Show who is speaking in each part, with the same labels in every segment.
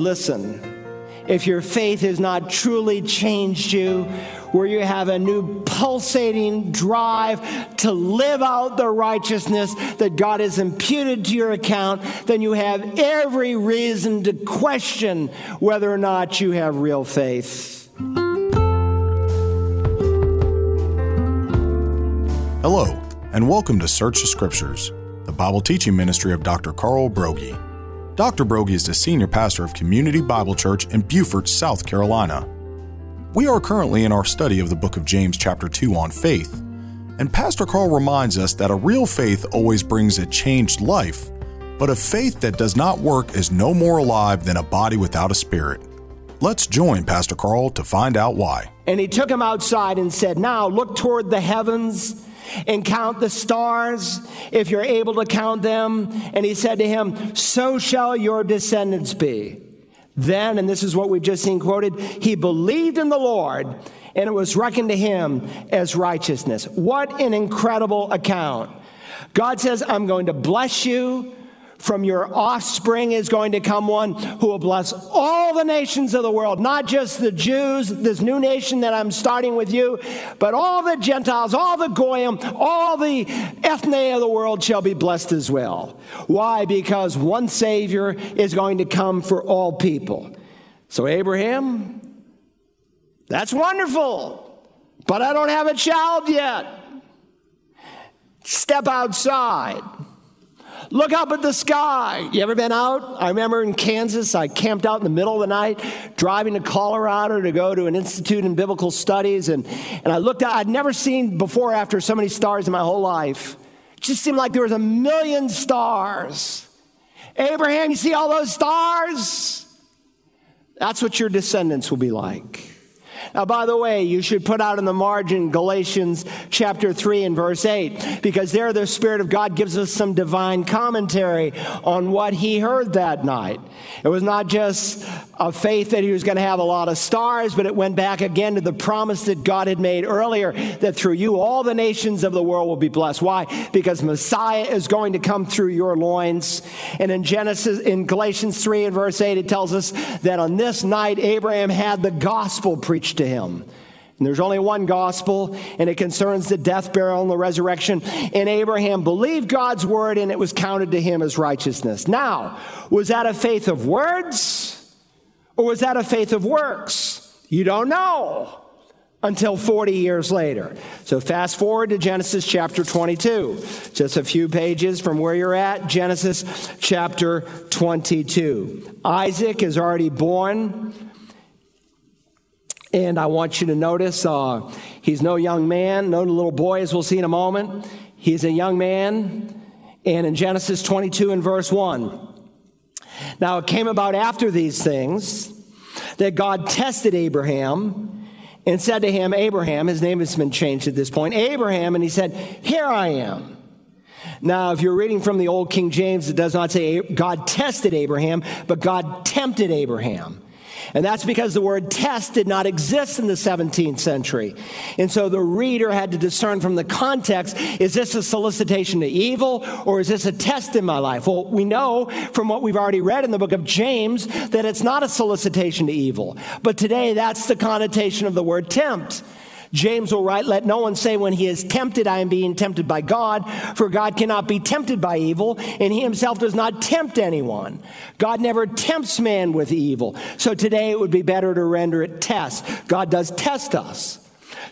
Speaker 1: listen, if your faith has not truly changed you, where you have a new pulsating drive to live out the righteousness that God has imputed to your account, then you have every reason to question whether or not you have real faith.
Speaker 2: Hello, and welcome to Search the Scriptures, the Bible teaching ministry of Dr. Carl Broggi. Dr. Broggi is the senior pastor of Community Bible Church in Beaufort, South Carolina. We are currently in our study of the book of James, chapter 2, on faith, and Pastor Carl reminds us that a real faith always brings a changed life, but a faith that does not work is no more alive than a body without a spirit. Let's join Pastor Carl to find out why.
Speaker 1: And he took him outside and said, Now look toward the heavens and count the stars if you're able to count them. And he said to him, So shall your descendants be. Then, and this is what we've just seen quoted, he believed in the Lord and it was reckoned to him as righteousness. What an incredible account. God says, I'm going to bless you. From your offspring is going to come one who will bless all the nations of the world, not just the Jews, this new nation that I'm starting with you, but all the Gentiles, all the Goyim, all the ethne of the world shall be blessed as well. Why? Because one Savior is going to come for all people. So, Abraham, that's wonderful, but I don't have a child yet. Step outside. Look up at the sky. You ever been out? I remember in Kansas, I camped out in the middle of the night, driving to Colorado to go to an institute in biblical studies. And, and I looked out, I'd never seen before after so many stars in my whole life. It just seemed like there was a million stars. Abraham, you see all those stars? That's what your descendants will be like. Now, by the way, you should put out in the margin Galatians chapter 3 and verse 8, because there the Spirit of God gives us some divine commentary on what he heard that night. It was not just a faith that he was going to have a lot of stars, but it went back again to the promise that God had made earlier that through you all the nations of the world will be blessed. Why? Because Messiah is going to come through your loins. And in Genesis, in Galatians 3 and verse 8, it tells us that on this night Abraham had the gospel preached to him. And there's only one gospel, and it concerns the death, burial, and the resurrection. And Abraham believed God's word, and it was counted to him as righteousness. Now, was that a faith of words, or was that a faith of works? You don't know until 40 years later. So fast forward to Genesis chapter 22. Just a few pages from where you're at, Genesis chapter 22. Isaac is already born. And I want you to notice uh, he's no young man, no little boy, as we'll see in a moment. He's a young man. And in Genesis 22 and verse 1, now it came about after these things that God tested Abraham and said to him, Abraham, his name has been changed at this point, Abraham, and he said, Here I am. Now, if you're reading from the Old King James, it does not say God tested Abraham, but God tempted Abraham. And that's because the word test did not exist in the 17th century. And so the reader had to discern from the context is this a solicitation to evil or is this a test in my life? Well, we know from what we've already read in the book of James that it's not a solicitation to evil. But today, that's the connotation of the word tempt. James will write, Let no one say when he is tempted, I am being tempted by God, for God cannot be tempted by evil, and he himself does not tempt anyone. God never tempts man with evil. So today it would be better to render it test. God does test us.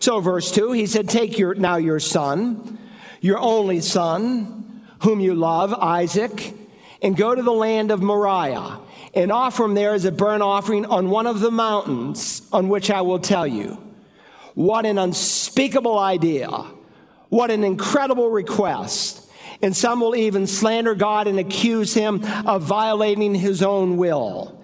Speaker 1: So, verse 2, he said, Take your, now your son, your only son, whom you love, Isaac, and go to the land of Moriah, and offer him there as a burnt offering on one of the mountains on which I will tell you. What an unspeakable idea. What an incredible request. And some will even slander God and accuse him of violating his own will.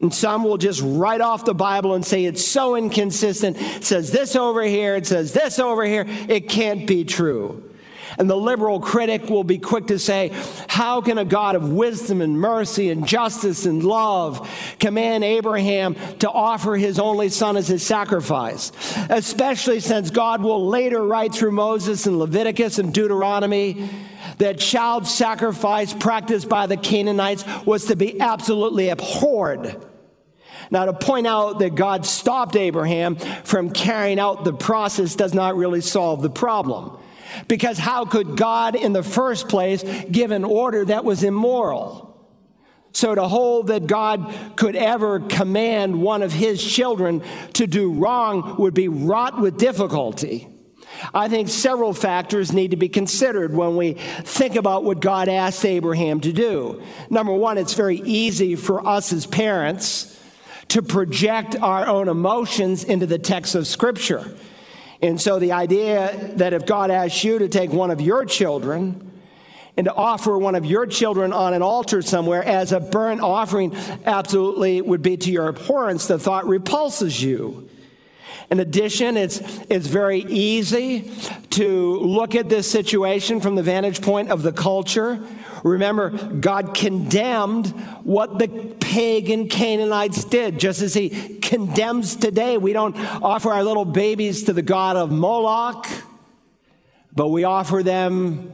Speaker 1: And some will just write off the Bible and say it's so inconsistent. It says this over here, it says this over here. It can't be true. And the liberal critic will be quick to say, How can a God of wisdom and mercy and justice and love command Abraham to offer his only son as his sacrifice? Especially since God will later write through Moses and Leviticus and Deuteronomy that child sacrifice practiced by the Canaanites was to be absolutely abhorred. Now, to point out that God stopped Abraham from carrying out the process does not really solve the problem. Because how could God, in the first place, give an order that was immoral? So, to hold that God could ever command one of his children to do wrong would be wrought with difficulty. I think several factors need to be considered when we think about what God asked Abraham to do. Number one, it's very easy for us as parents to project our own emotions into the text of Scripture. And so the idea that if God asks you to take one of your children and to offer one of your children on an altar somewhere as a burnt offering absolutely would be to your abhorrence, the thought repulses you. In addition, it's, it's very easy to look at this situation from the vantage point of the culture. Remember, God condemned what the pagan Canaanites did, just as He condemns today. We don't offer our little babies to the God of Moloch, but we offer them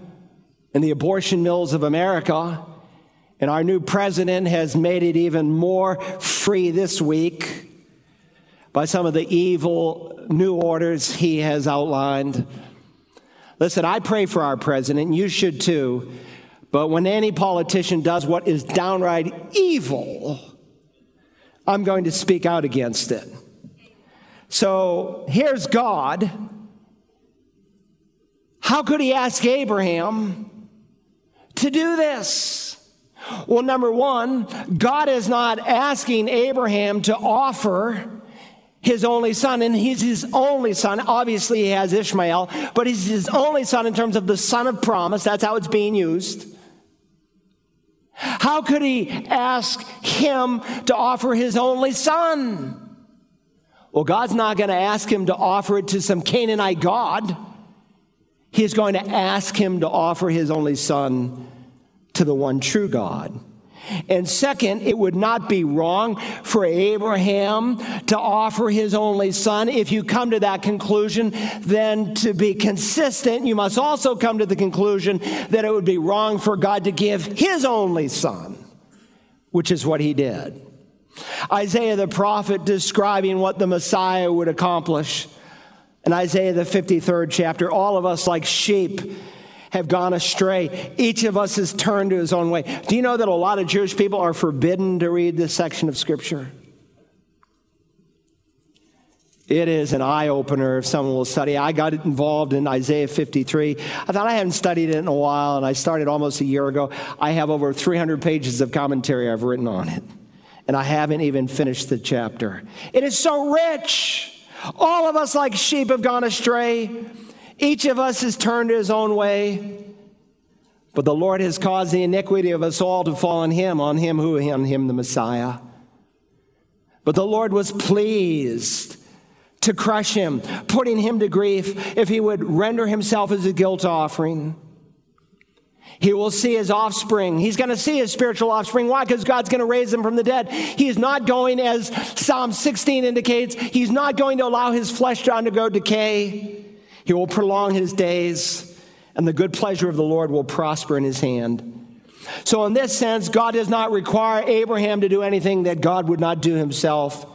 Speaker 1: in the abortion mills of America. And our new president has made it even more free this week by some of the evil new orders he has outlined. Listen, I pray for our president, you should too. But when any politician does what is downright evil, I'm going to speak out against it. So here's God. How could he ask Abraham to do this? Well, number one, God is not asking Abraham to offer his only son, and he's his only son. Obviously, he has Ishmael, but he's his only son in terms of the son of promise. That's how it's being used. How could he ask him to offer his only son? Well, God's not going to ask him to offer it to some Canaanite God. He's going to ask him to offer his only son to the one true God. And second, it would not be wrong for Abraham to offer his only son. If you come to that conclusion, then to be consistent, you must also come to the conclusion that it would be wrong for God to give his only son, which is what he did. Isaiah the prophet describing what the Messiah would accomplish. In Isaiah the 53rd chapter, all of us like sheep have gone astray. Each of us has turned to his own way. Do you know that a lot of Jewish people are forbidden to read this section of Scripture? It is an eye opener if someone will study. I got involved in Isaiah 53. I thought I hadn't studied it in a while, and I started almost a year ago. I have over 300 pages of commentary I've written on it, and I haven't even finished the chapter. It is so rich. All of us, like sheep, have gone astray. Each of us has turned his own way, but the Lord has caused the iniquity of us all to fall on him, on him who, on him, the Messiah. But the Lord was pleased to crush him, putting him to grief if he would render himself as a guilt offering. He will see his offspring. He's going to see his spiritual offspring. Why? Because God's going to raise them from the dead. He is not going, as Psalm 16 indicates, he's not going to allow his flesh to undergo decay. He will prolong his days, and the good pleasure of the Lord will prosper in his hand. So, in this sense, God does not require Abraham to do anything that God would not do himself.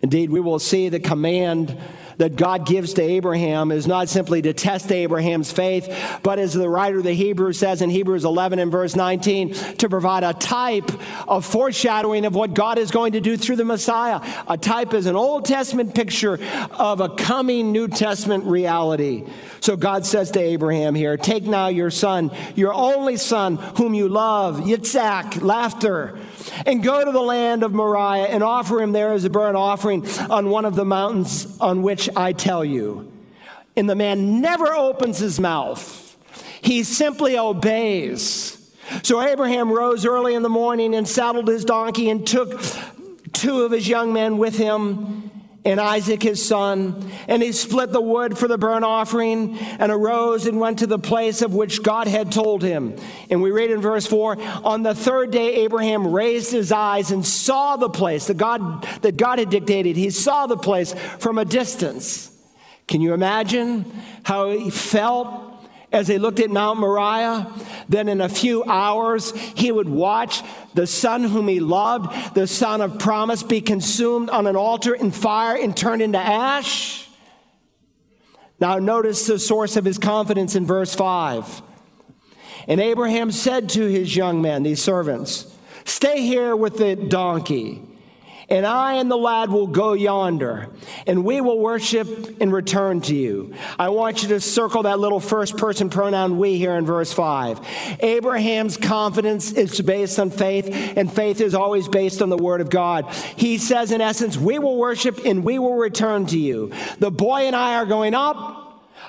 Speaker 1: Indeed, we will see the command that God gives to Abraham is not simply to test Abraham's faith, but as the writer of the Hebrews says in Hebrews 11 and verse 19, to provide a type of foreshadowing of what God is going to do through the Messiah. A type is an Old Testament picture of a coming New Testament reality. So God says to Abraham here, Take now your son, your only son, whom you love, Yitzhak, laughter, and go to the land of Moriah and offer him there as a burnt offering on one of the mountains on which I tell you. And the man never opens his mouth, he simply obeys. So Abraham rose early in the morning and saddled his donkey and took two of his young men with him and Isaac his son. And he split the wood for the burnt offering and arose and went to the place of which God had told him. And we read in verse 4 On the third day, Abraham raised his eyes and saw the place that God, that God had dictated. He saw the place from a distance. Can you imagine how he felt as they looked at Mount Moriah, then in a few hours he would watch the son whom he loved, the son of promise, be consumed on an altar in fire and turned into ash. Now, notice the source of his confidence in verse 5. And Abraham said to his young men, these servants, Stay here with the donkey and I and the lad will go yonder, and we will worship and return to you. I want you to circle that little first person pronoun we here in verse 5. Abraham's confidence is based on faith, and faith is always based on the word of God. He says, in essence, we will worship and we will return to you. The boy and I are going up,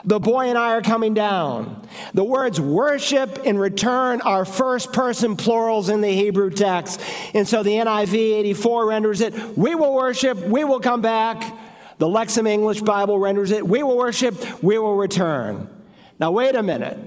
Speaker 1: the boy and I are coming down. The words worship and return are first person plurals in the Hebrew text. And so the NIV 84 renders it, we will worship, we will come back. The Lexham English Bible renders it, we will worship, we will return. Now, wait a minute.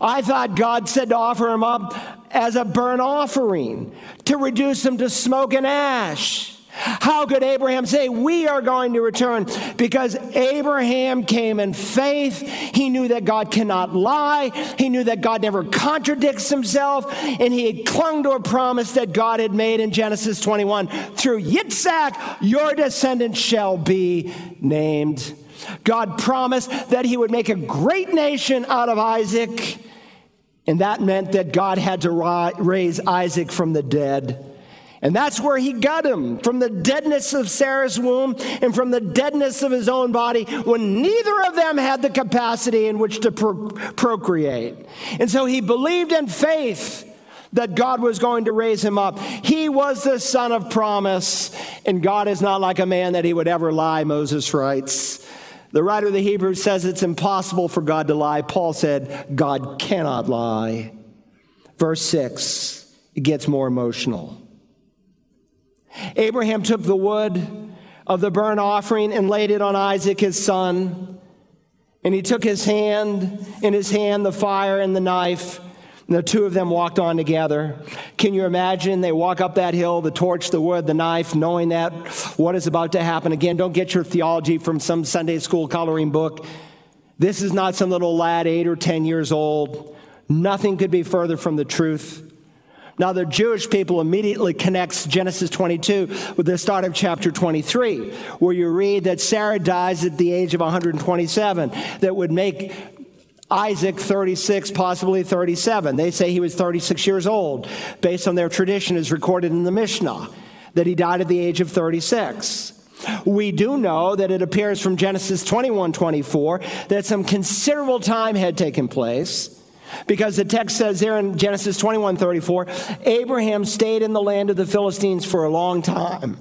Speaker 1: I thought God said to offer him up as a burnt offering, to reduce him to smoke and ash. How could Abraham say, We are going to return? Because Abraham came in faith. He knew that God cannot lie. He knew that God never contradicts himself. And he clung to a promise that God had made in Genesis 21 through Yitzhak, your descendant shall be named. God promised that he would make a great nation out of Isaac. And that meant that God had to raise Isaac from the dead. And that's where he got him from the deadness of Sarah's womb and from the deadness of his own body when neither of them had the capacity in which to pro- procreate. And so he believed in faith that God was going to raise him up. He was the son of promise, and God is not like a man that he would ever lie, Moses writes. The writer of the Hebrews says it's impossible for God to lie. Paul said, God cannot lie. Verse 6, it gets more emotional. Abraham took the wood of the burnt offering and laid it on Isaac, his son. And he took his hand, in his hand, the fire and the knife. And the two of them walked on together. Can you imagine? They walk up that hill, the torch, the wood, the knife, knowing that what is about to happen. Again, don't get your theology from some Sunday school coloring book. This is not some little lad, eight or 10 years old. Nothing could be further from the truth. Now, the Jewish people immediately connects Genesis 22 with the start of chapter 23, where you read that Sarah dies at the age of 127, that would make Isaac 36, possibly 37. They say he was 36 years old, based on their tradition, as recorded in the Mishnah, that he died at the age of 36. We do know that it appears from Genesis 21 24 that some considerable time had taken place because the text says there in Genesis 21 34, Abraham stayed in the land of the Philistines for a long time.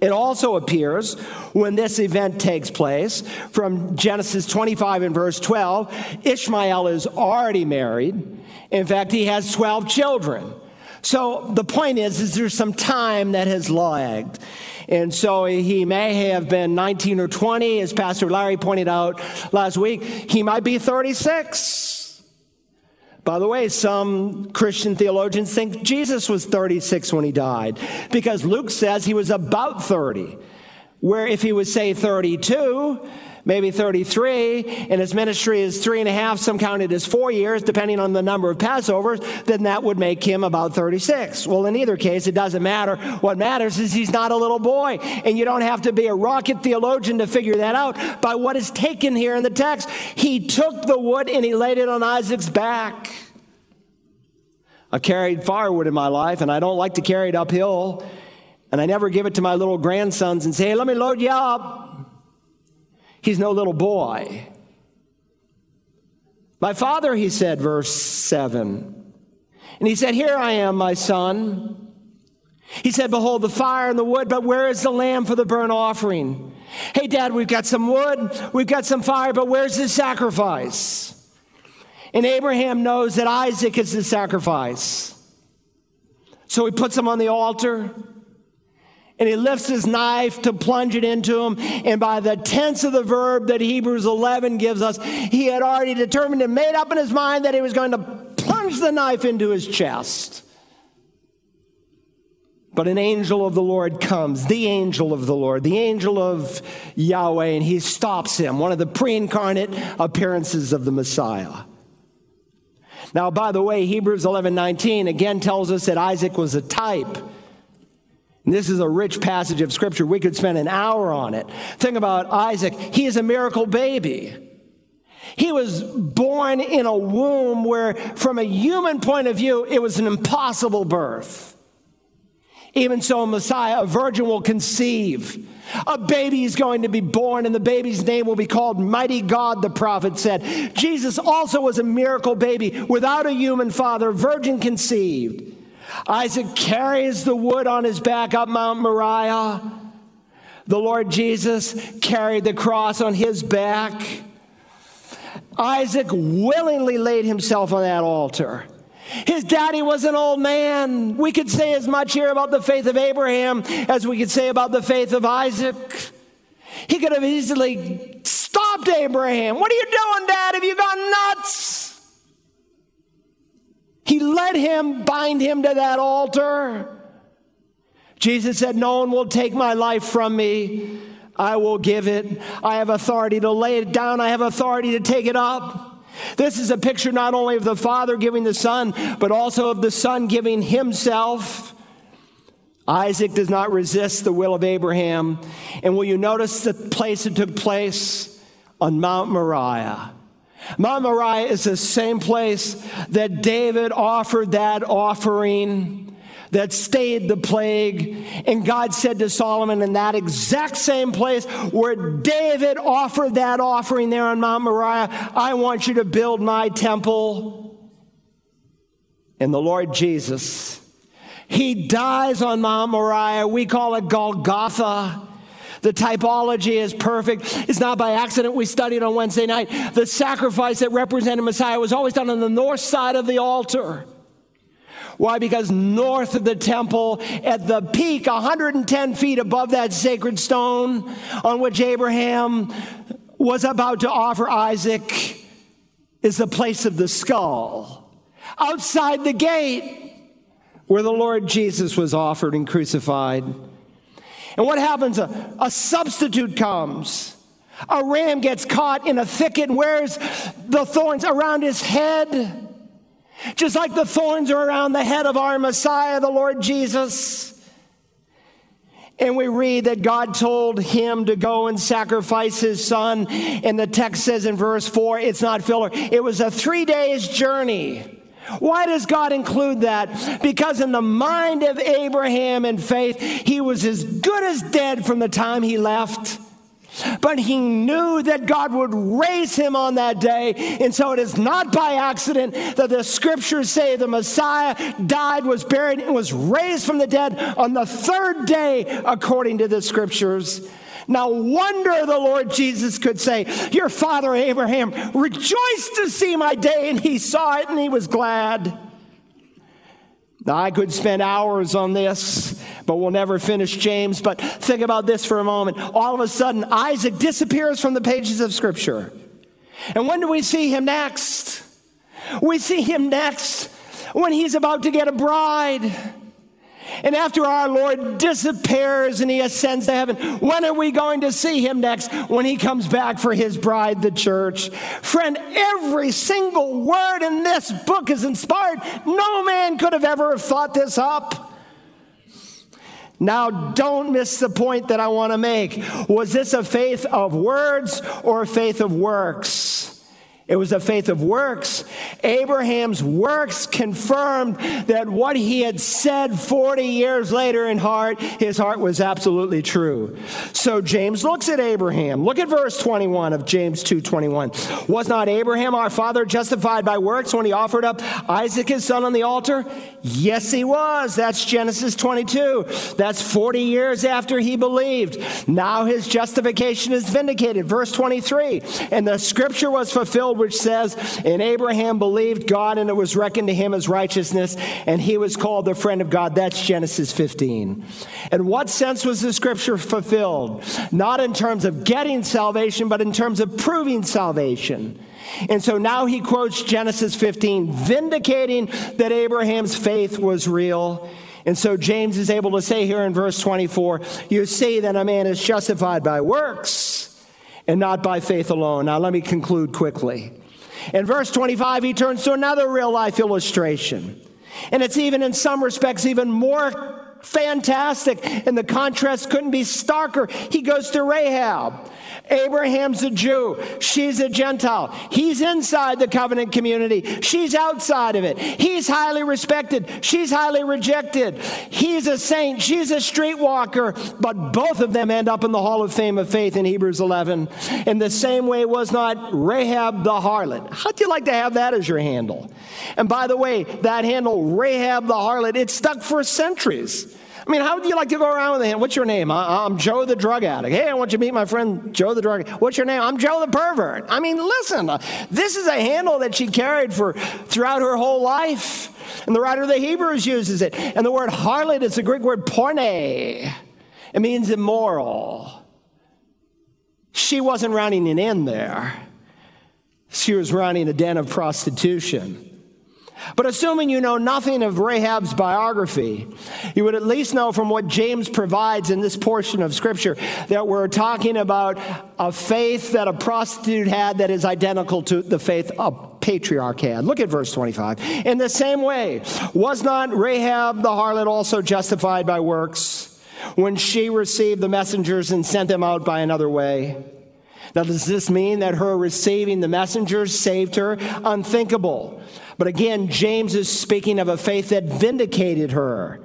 Speaker 1: It also appears when this event takes place from Genesis 25 and verse 12, Ishmael is already married. In fact, he has 12 children. So the point is, is there's some time that has lagged. And so he may have been 19 or 20, as Pastor Larry pointed out last week. He might be 36. By the way, some Christian theologians think Jesus was 36 when he died because Luke says he was about 30. Where if he was, say, 32, maybe 33, and his ministry is three and a half, some count it as four years, depending on the number of Passovers, then that would make him about 36. Well, in either case, it doesn't matter. What matters is he's not a little boy, and you don't have to be a rocket theologian to figure that out by what is taken here in the text. He took the wood and he laid it on Isaac's back. I carried firewood in my life, and I don't like to carry it uphill. And I never give it to my little grandsons and say, hey, let me load you up. He's no little boy. My father, he said, verse 7. And he said, Here I am, my son. He said, Behold the fire and the wood, but where is the lamb for the burnt offering? Hey, Dad, we've got some wood, we've got some fire, but where's the sacrifice? And Abraham knows that Isaac is the sacrifice. So he puts him on the altar and he lifts his knife to plunge it into him. And by the tense of the verb that Hebrews 11 gives us, he had already determined and made up in his mind that he was going to plunge the knife into his chest. But an angel of the Lord comes, the angel of the Lord, the angel of Yahweh, and he stops him, one of the pre incarnate appearances of the Messiah. Now, by the way, Hebrews 11 19 again tells us that Isaac was a type. This is a rich passage of scripture. We could spend an hour on it. Think about Isaac. He is a miracle baby. He was born in a womb where, from a human point of view, it was an impossible birth. Even so, Messiah, a virgin will conceive. A baby is going to be born, and the baby's name will be called Mighty God, the prophet said. Jesus also was a miracle baby without a human father, virgin conceived. Isaac carries the wood on his back up Mount Moriah. The Lord Jesus carried the cross on his back. Isaac willingly laid himself on that altar. His daddy was an old man. We could say as much here about the faith of Abraham as we could say about the faith of Isaac. He could have easily stopped Abraham. What are you doing, Dad? Have you gone nuts? He let him bind him to that altar. Jesus said, No one will take my life from me. I will give it. I have authority to lay it down, I have authority to take it up. This is a picture not only of the Father giving the Son, but also of the Son giving Himself. Isaac does not resist the will of Abraham. And will you notice the place it took place? On Mount Moriah. Mount Moriah is the same place that David offered that offering that stayed the plague. And God said to Solomon in that exact same place where David offered that offering there on Mount Moriah, I want you to build my temple. And the Lord Jesus, he dies on Mount Moriah. We call it Golgotha. The typology is perfect. It's not by accident we studied on Wednesday night. The sacrifice that represented Messiah was always done on the north side of the altar. Why? Because north of the temple, at the peak, 110 feet above that sacred stone on which Abraham was about to offer Isaac, is the place of the skull. Outside the gate, where the Lord Jesus was offered and crucified. And what happens? A, a substitute comes. A ram gets caught in a thicket and wears the thorns around his head. Just like the thorns are around the head of our Messiah, the Lord Jesus. And we read that God told him to go and sacrifice his son. And the text says in verse 4, it's not filler. It was a three days journey. Why does God include that? Because in the mind of Abraham in faith, he was as good as dead from the time he left. But he knew that God would raise him on that day. And so it is not by accident that the scriptures say the Messiah died, was buried, and was raised from the dead on the third day, according to the scriptures. Now, wonder the Lord Jesus could say, Your father Abraham rejoiced to see my day, and he saw it and he was glad. Now, I could spend hours on this, but we'll never finish James. But think about this for a moment. All of a sudden, Isaac disappears from the pages of Scripture. And when do we see him next? We see him next when he's about to get a bride. And after our Lord disappears and he ascends to heaven, when are we going to see him next? When he comes back for his bride, the church. Friend, every single word in this book is inspired. No man could have ever thought this up. Now, don't miss the point that I want to make. Was this a faith of words or a faith of works? It was a faith of works. Abraham's works confirmed that what he had said 40 years later in heart, his heart was absolutely true. So James looks at Abraham. Look at verse 21 of James 2:21. Was not Abraham our father justified by works when he offered up Isaac his son on the altar? Yes, he was. That's Genesis 22. That's 40 years after he believed. Now his justification is vindicated. Verse 23. And the scripture was fulfilled which says, And Abraham believed God, and it was reckoned to him as righteousness, and he was called the friend of God. That's Genesis 15. In what sense was the scripture fulfilled? Not in terms of getting salvation, but in terms of proving salvation. And so now he quotes Genesis 15, vindicating that Abraham's faith was real. And so James is able to say here in verse 24, you see that a man is justified by works and not by faith alone. Now let me conclude quickly. In verse 25, he turns to another real life illustration. And it's even in some respects even more fantastic, and the contrast couldn't be starker. He goes to Rahab. Abraham's a Jew. She's a Gentile. He's inside the covenant community. She's outside of it. He's highly respected. She's highly rejected. He's a saint. She's a streetwalker. But both of them end up in the Hall of Fame of Faith in Hebrews 11. In the same way was not Rahab the harlot. How'd you like to have that as your handle? And by the way, that handle, Rahab the harlot, it stuck for centuries. I mean, how would you like to go around with him? What's your name? I'm Joe the drug addict. Hey, I want you to meet my friend Joe the drug addict. What's your name? I'm Joe the pervert. I mean, listen, uh, this is a handle that she carried for throughout her whole life. And the writer of the Hebrews uses it. And the word harlot is the Greek word porne. It means immoral. She wasn't running an inn there. She was running a den of prostitution. But assuming you know nothing of Rahab's biography, you would at least know from what James provides in this portion of Scripture that we're talking about a faith that a prostitute had that is identical to the faith a patriarch had. Look at verse 25. In the same way, was not Rahab the harlot also justified by works when she received the messengers and sent them out by another way? Now, does this mean that her receiving the messengers saved her? Unthinkable. But again, James is speaking of a faith that vindicated her.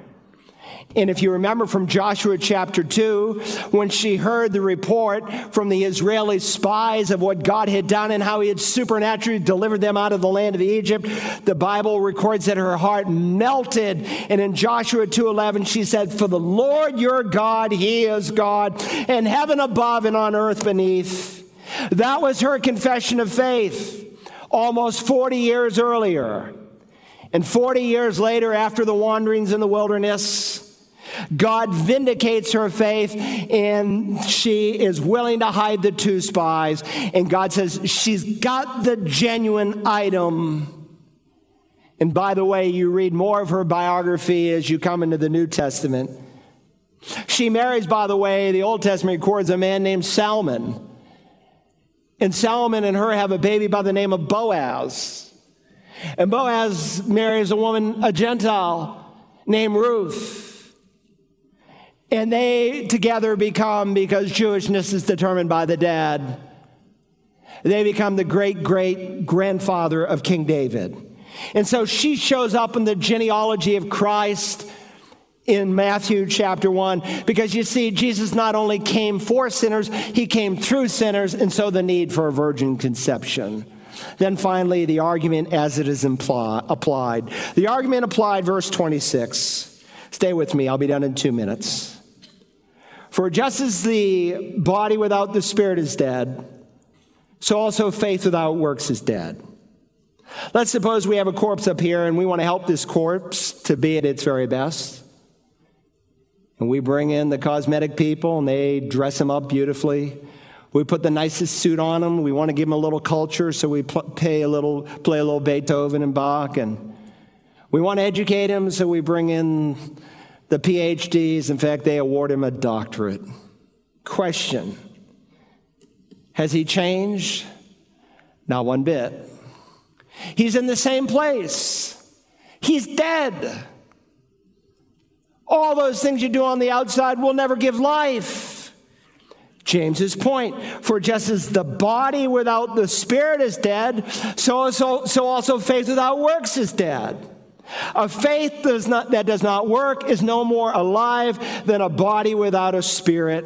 Speaker 1: And if you remember from Joshua chapter 2, when she heard the report from the Israeli spies of what God had done and how he had supernaturally delivered them out of the land of Egypt, the Bible records that her heart melted. And in Joshua 2:11 she said, "For the Lord your God, he is God, in heaven above and on earth beneath." That was her confession of faith almost 40 years earlier. And 40 years later, after the wanderings in the wilderness, God vindicates her faith and she is willing to hide the two spies. And God says she's got the genuine item. And by the way, you read more of her biography as you come into the New Testament. She marries, by the way, the Old Testament records a man named Salmon. And Solomon and her have a baby by the name of Boaz. And Boaz marries a woman, a Gentile named Ruth. And they together become, because Jewishness is determined by the dad, they become the great great grandfather of King David. And so she shows up in the genealogy of Christ in Matthew chapter 1 because you see, Jesus not only came for sinners, he came through sinners, and so the need for a virgin conception. Then finally, the argument as it is imply, applied. The argument applied, verse 26. Stay with me, I'll be done in two minutes. For just as the body without the spirit is dead, so also faith without works is dead. Let's suppose we have a corpse up here and we want to help this corpse to be at its very best. And we bring in the cosmetic people and they dress him up beautifully. We put the nicest suit on him. We want to give him a little culture, so we pay a little, play a little Beethoven and Bach. And we want to educate him, so we bring in the PhDs. In fact, they award him a doctorate. Question Has he changed? Not one bit. He's in the same place. He's dead. All those things you do on the outside will never give life. James's point, for just as the body without the spirit is dead, so, so, so also faith without works is dead. A faith does not, that does not work is no more alive than a body without a spirit.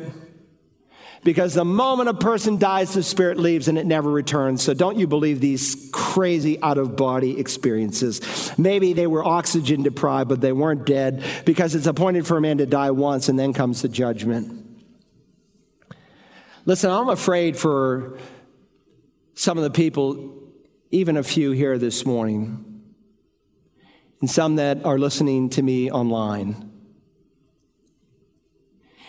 Speaker 1: Because the moment a person dies, the spirit leaves and it never returns. So don't you believe these crazy out of body experiences. Maybe they were oxygen deprived, but they weren't dead because it's appointed for a man to die once and then comes the judgment. Listen, I'm afraid for some of the people, even a few here this morning, and some that are listening to me online.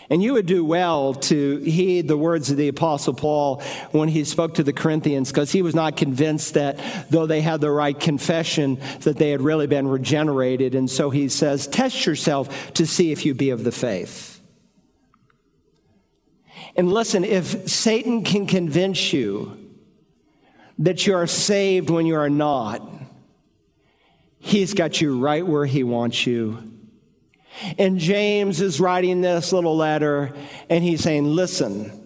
Speaker 1: And you would do well to heed the words of the Apostle Paul when he spoke to the Corinthians, because he was not convinced that though they had the right confession, that they had really been regenerated. And so he says, Test yourself to see if you be of the faith. And listen, if Satan can convince you that you are saved when you are not, he's got you right where he wants you and James is writing this little letter, and he's saying, Listen,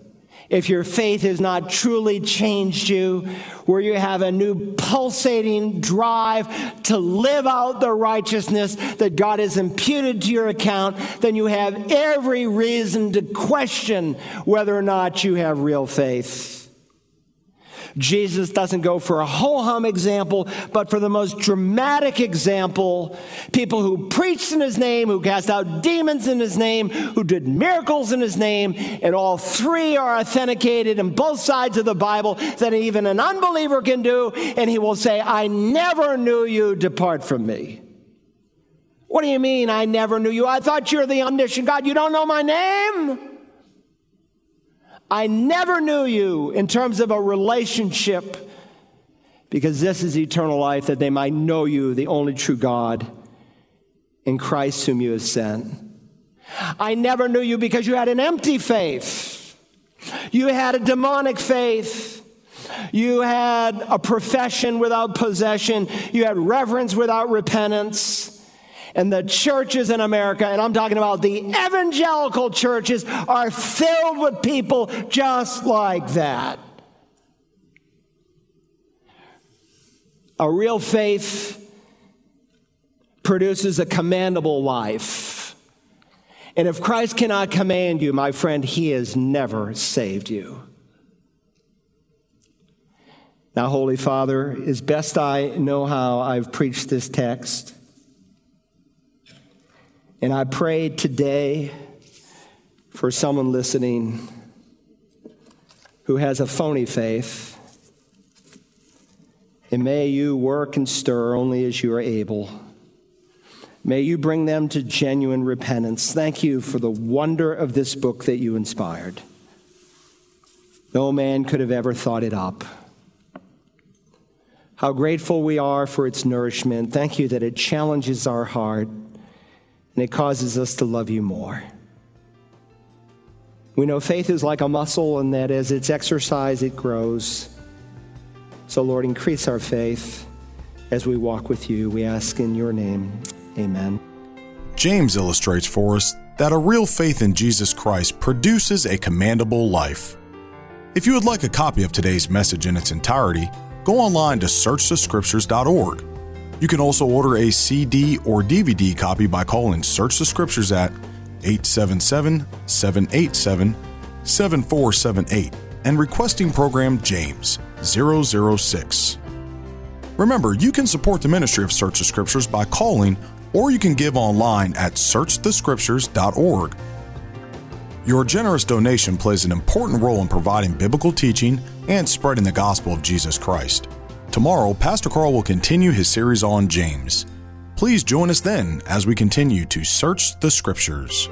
Speaker 1: if your faith has not truly changed you, where you have a new pulsating drive to live out the righteousness that God has imputed to your account, then you have every reason to question whether or not you have real faith. Jesus doesn't go for a ho hum example, but for the most dramatic example. People who preached in his name, who cast out demons in his name, who did miracles in his name, and all three are authenticated in both sides of the Bible that even an unbeliever can do, and he will say, I never knew you, depart from me. What do you mean, I never knew you? I thought you're the omniscient God. You don't know my name? I never knew you in terms of a relationship because this is eternal life that they might know you, the only true God, in Christ whom you have sent. I never knew you because you had an empty faith. You had a demonic faith. You had a profession without possession. You had reverence without repentance. And the churches in America, and I'm talking about the evangelical churches, are filled with people just like that. A real faith produces a commandable life. And if Christ cannot command you, my friend, he has never saved you. Now, Holy Father, as best I know how, I've preached this text. And I pray today for someone listening who has a phony faith. And may you work and stir only as you are able. May you bring them to genuine repentance. Thank you for the wonder of this book that you inspired. No man could have ever thought it up. How grateful we are for its nourishment. Thank you that it challenges our heart and it causes us to love you more. We know faith is like a muscle, and that as it's exercised, it grows. So, Lord, increase our faith as we walk with you. We ask in your name. Amen.
Speaker 2: James illustrates for us that a real faith in Jesus Christ produces a commendable life. If you would like a copy of today's message in its entirety, go online to searchthescriptures.org you can also order a CD or DVD copy by calling Search the Scriptures at 877 787 7478 and requesting program James 006. Remember, you can support the ministry of Search the Scriptures by calling or you can give online at searchthescriptures.org. Your generous donation plays an important role in providing biblical teaching and spreading the gospel of Jesus Christ. Tomorrow, Pastor Carl will continue his series on James. Please join us then as we continue to search the Scriptures.